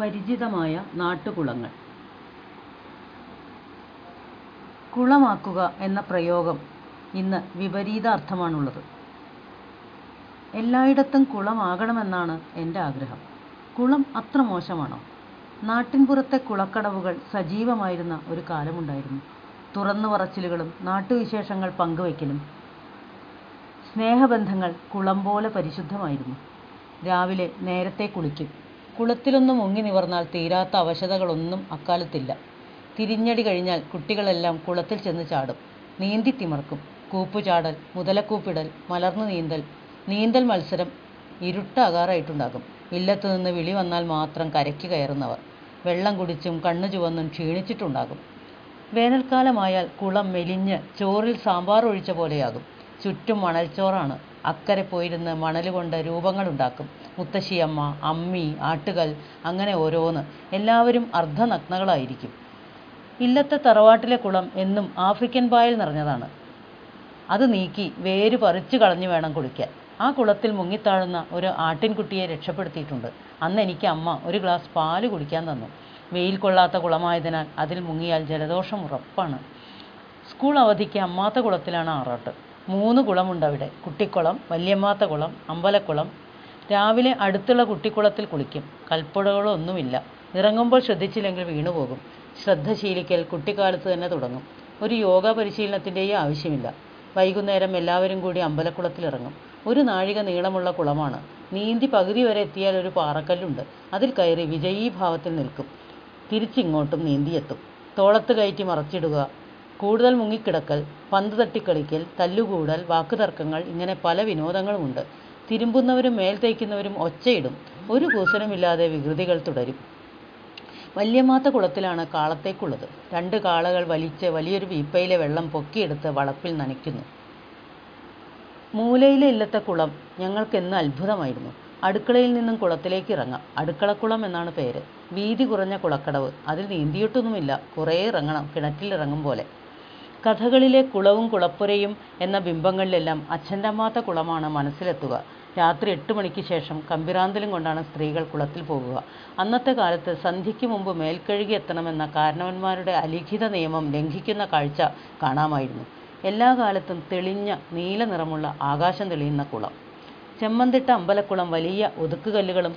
പരിചിതമായ നാട്ടുകുളങ്ങൾ. കുളമാക്കുക എന്ന പ്രയോഗം ഇന്ന് വിപരീത അർത്ഥമാണുള്ളത്. എല്ലായിടത്തും കുളമാകണമെന്നാണ് എന്റെ ആഗ്രഹം. കുളം അത്ര മോശമാണോ? നാട്ടിൻപുറത്തെ കുളക്കടവുകൾ സജീവമായിരുന്ന ഒരു കാലമുണ്ടായിരുന്നു. തുറന്നു പറച്ചിലുകളും നാട്ടുവിശേഷങ്ങൾ പങ്കുവയ്ക്കലും സ്നേഹബന്ധങ്ങൾ കുളം പോലെ പരിശുദ്ധമായിരുന്നു. രാവിലെ നേരത്തെ കുളിക്കും. കുളത്തിലൊന്ന് മുങ്ങി നിവർന്നാൽ തീരാത്ത അവശതകളൊന്നും അക്കാലത്തില്ല. തിരിഞ്ഞടി കഴിഞ്ഞാൽ കുട്ടികളെല്ലാം കുളത്തിൽ ചെന്ന് ചാടും. നീന്തി തിമർക്കും. കൂപ്പുചാടൽ മുതലക്കൂപ്പിടൽ മലർന്നു നീന്തൽ നീന്തൽ മത്സരം ഇരുട്ടാകാറായിട്ടുണ്ടാകും ഇല്ലത്തു നിന്ന് വിളി വന്നാൽ മാത്രം കരയ്ക്ക് കയറുന്നവർ. വെള്ളം കുടിച്ചും കണ്ണു ചുവന്നും ക്ഷീണിച്ചിട്ടുണ്ടാകും. വേനൽക്കാലമായാൽ കുളം മെലിഞ്ഞ് ചോറിൽ സാമ്പാർ ഒഴിച്ച പോലെയാകും. ചുറ്റും മണൽച്ചോറാണ്. അക്കരെ പോയിരുന്ന് മണൽ കൊണ്ട് രൂപങ്ങളുണ്ടാക്കും. മുത്തശ്ശിയമ്മ അമ്മി ആട്ടുകൽ അങ്ങനെ ഓരോന്ന്. എല്ലാവരും അർദ്ധനഗ്നകളായിരിക്കും. ഇല്ലത്തെ തറവാട്ടിലെ കുളം എന്നും ആഫ്രിക്കൻ പായൽ നിറഞ്ഞതാണ്. അത് നീക്കി വേര് പറിച്ചു കളഞ്ഞു വേണം കുളിക്കാൻ. ആ കുളത്തിൽ മുങ്ങിത്താഴുന്ന ഒരു ആട്ടിൻകുട്ടിയെ രക്ഷപ്പെടുത്തിയിട്ടുണ്ട്. അന്ന് എനിക്ക് അമ്മ ഒരു ഗ്ലാസ് പാൽ കുടിക്കാൻ തന്നു. വെയിൽ കൊള്ളാത്ത കുളമായതിനാൽ അതിൽ മുങ്ങിയാൽ ജലദോഷം ഉറപ്പാണ്. സ്കൂൾ അവധിക്ക് അമ്മാത്ത കുളത്തിലാണ് ആറാട്ട്. മൂന്ന് കുളമുണ്ട് അവിടെ. കുട്ടിക്കുളം വല്യമ്മാത്ത കുളം അമ്പലക്കുളം. രാവിലെ അടുത്തുള്ള കുട്ടിക്കുളത്തിൽ കുളിക്കും. കൽപ്പുഴകളൊന്നുമില്ല. ഇറങ്ങുമ്പോൾ ശ്രദ്ധിച്ചില്ലെങ്കിൽ വീണുപോകും. ശ്രദ്ധ ശീലിക്കൽ കുട്ടിക്കാലത്ത് തന്നെ തുടങ്ങും. ഒരു യോഗ പരിശീലനത്തിന്റെയും ആവശ്യമില്ല. വൈകുന്നേരം എല്ലാവരും കൂടി അമ്പലക്കുളത്തിൽ ഇറങ്ങും. ഒരു നാഴിക നീളമുള്ള കുളമാണ്. നീന്തി പകുതി വരെ എത്തിയാൽ ഒരു പാറക്കല്ലുണ്ട്. അതിൽ കയറി വിജയീഭാവത്തിൽ നിൽക്കും. തിരിച്ചിങ്ങോട്ടും നീന്തിയെത്തും. തോളത്ത് കയറ്റി മറച്ചിടുക. കൂടുതൽ മുങ്ങിക്കിടക്കൽ പന്ത് തട്ടിക്കളിക്കൽ തല്ലുകൂടൽ വാക്കുതർക്കങ്ങൾ ഇങ്ങനെ പല വിനോദങ്ങളുമുണ്ട്. തിരുമ്പുന്നവരും മേൽ തേക്കുന്നവരും ഒച്ചയിടും. ഒരു കൂസലുമില്ലാതെ വികൃതികൾ തുടരും. വല്യമാത്ത കുളത്തിലാണ് കാളത്തേക്കുള്ളത്. രണ്ട് കാളകൾ വലിച്ച് വലിയൊരു വീപ്പയിലെ വെള്ളം പൊക്കിയെടുത്ത് വളപ്പിൽ നനയ്ക്കുന്നു. മൂലയിലെ ഇല്ലത്തെ കുളം ഞങ്ങൾക്കെന്ന് അത്ഭുതമായിരുന്നു. അടുക്കളയിൽ നിന്നും കുളത്തിലേക്ക് ഇറങ്ങാം. അടുക്കളക്കുളം എന്നാണ് പേര്. വീതി കുറഞ്ഞ കുളക്കടവ്. അതിൽ നീന്തിയിട്ടൊന്നുമില്ല. കുറേ ഇറങ്ങണം. കിണറ്റിലിറങ്ങും പോലെ. കഥകളിലെ കുളവും കുളപ്പുരയും എന്ന ബിംബങ്ങളിലെല്ലാം അച്ഛന്റമ്മാത്ത കുളമാണ് മനസ്സിലെത്തുക. രാത്രി എട്ട് മണിക്ക് ശേഷം കമ്പിറാന്തലും കൊണ്ടാണ് സ്ത്രീകൾ കുളത്തിൽ പോകുക. അന്നത്തെ കാലത്ത് സന്ധ്യയ്ക്ക് മുമ്പ് മേൽക്കഴുകി എത്തണമെന്ന കാരണവന്മാരുടെ അലിഖിത നിയമം ലംഘിക്കുന്ന കാഴ്ച കാണാമായിരുന്നു. എല്ലാ കാലത്തും തെളിഞ്ഞ നീല നിറമുള്ള ആകാശം തെളിയുന്ന കുളം. ചെമ്മന്തിട്ട അമ്പലക്കുളം വലിയ ഒതുക്കുകല്ലുകളും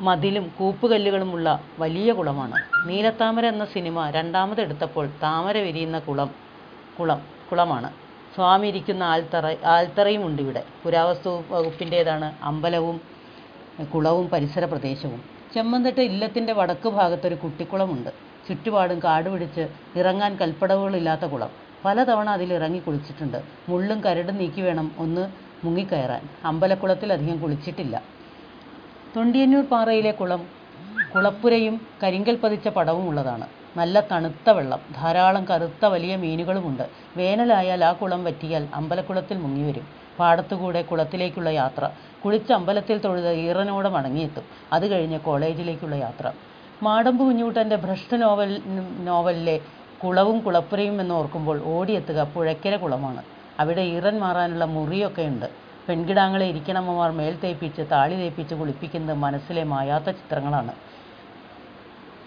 മതിലും കൂപ്പുകല്ലുകളുമുള്ള വലിയ കുളമാണ്. നീലത്താമര എന്ന സിനിമ രണ്ടാമതെടുത്തപ്പോൾ താമര വിരിയുന്ന കുളം കുളം കുളമാണ്. സ്വാമി ഇരിക്കുന്ന ഇവിടെ. പുരാവസ്തു വകുപ്പിന്റേതാണ് അമ്പലവും കുളവും പരിസര പ്രദേശവും. ചെമ്മന്തിട്ട ഇല്ലത്തിന്റെ വടക്ക് ഭാഗത്തൊരു കുട്ടിക്കുളമുണ്ട്. ചുറ്റുപാടും കാട് പിടിച്ച് ഇറങ്ങാൻ കൽപ്പടവുകളില്ലാത്ത കുളം. പലതവണ അതിലിറങ്ങി കുളിച്ചിട്ടുണ്ട്. മുള്ളും കരടും നീക്കി വേണം ഒന്ന് മുങ്ങിക്കയറാൻ. അമ്പലക്കുളത്തിലധികം കുളിച്ചിട്ടില്ല. തൊണ്ടിയന്നൂർ പാറയിലെ കുളം കുളപ്പുരയും കരിങ്കൽ പതിച്ച പടവും ഉള്ളതാണ്. നല്ല തണുത്ത വെള്ളം ധാരാളം കറുത്ത വലിയ മീനുകളുമുണ്ട്. വേനലായാൽ ആ കുളം വറ്റിയാൽ അമ്പലക്കുളത്തിൽ മുങ്ങിവരും. പാടത്തുകൂടെ കുളത്തിലേക്കുള്ള യാത്ര കുളിച്ച് അമ്പലത്തിൽ തൊഴുത് ഈറനോടെ മടങ്ങിയെത്തും. അത് കഴിഞ്ഞ് കോളേജിലേക്കുള്ള യാത്ര. മാടമ്പ് കുഞ്ഞൂട്ടന്റെ ഭ്രഷ്ട നോവൽ നോവലിലെ കുളവും കുളപ്പുരയും എന്ന് ഓർക്കുമ്പോൾ ഓടിയെത്തുക പുഴയ്ക്കര കുളമാണ്. അവിടെ ഈറൻ മാറാനുള്ള മുറിയൊക്കെ ഉണ്ട്. പെൺകിടാങ്ങളെ ഇരിക്കണമ്മമാർ മേൽ തേപ്പിച്ച് താളി തേപ്പിച്ച് കുളിപ്പിക്കുന്നത് മനസ്സിലെ മായാത്ത ചിത്രങ്ങളാണ്.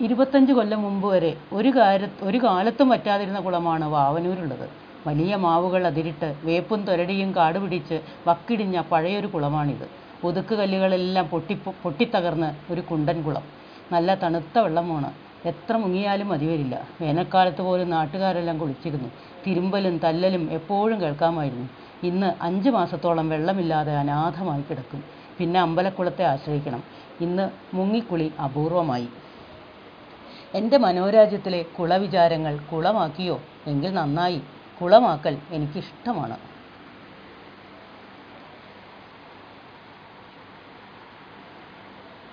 ഇരുപത്തഞ്ച് കൊല്ലം മുമ്പ് വരെ ഒരു കാര്യ ഒരു കാലത്തും വറ്റാതിരുന്ന കുളമാണ് വാവനൂരുള്ളത്. വലിയ മാവുകൾ അതിരിട്ട് വേപ്പും തൊരടിയും കാടുപിടിച്ച് വക്കിടിഞ്ഞ പഴയൊരു കുളമാണിത്. ഒതുക്കുകല്ലുകളെല്ലാം പൊട്ടി പൊട്ടിത്തകർന്ന് ഒരു കുണ്ടൻ കുളം. നല്ല തണുത്ത വെള്ളമാണ്. എത്ര മുങ്ങിയാലും മതി വരില്ല. വേനൽക്കാലത്ത് പോലും നാട്ടുകാരെല്ലാം കുളിച്ചിരുന്നു. തിരുമ്പലും തല്ലലും എപ്പോഴും കേൾക്കാമായിരുന്നു. ഇന്ന് അഞ്ച് മാസത്തോളം വെള്ളമില്ലാതെ അനാഥമായി കിടക്കും. പിന്നെ അമ്പലക്കുളത്തെ ആശ്രയിക്കണം. ഇന്ന് മുങ്ങിക്കുളി അപൂർവമായി. എന്റെ മനോരാജ്യത്തിലെ കുളവിചാരങ്ങൾ കുളമാക്കിയോ? എങ്കിൽ നന്നായി. കുളമാക്കൽ എനിക്കിഷ്ടമാണ്.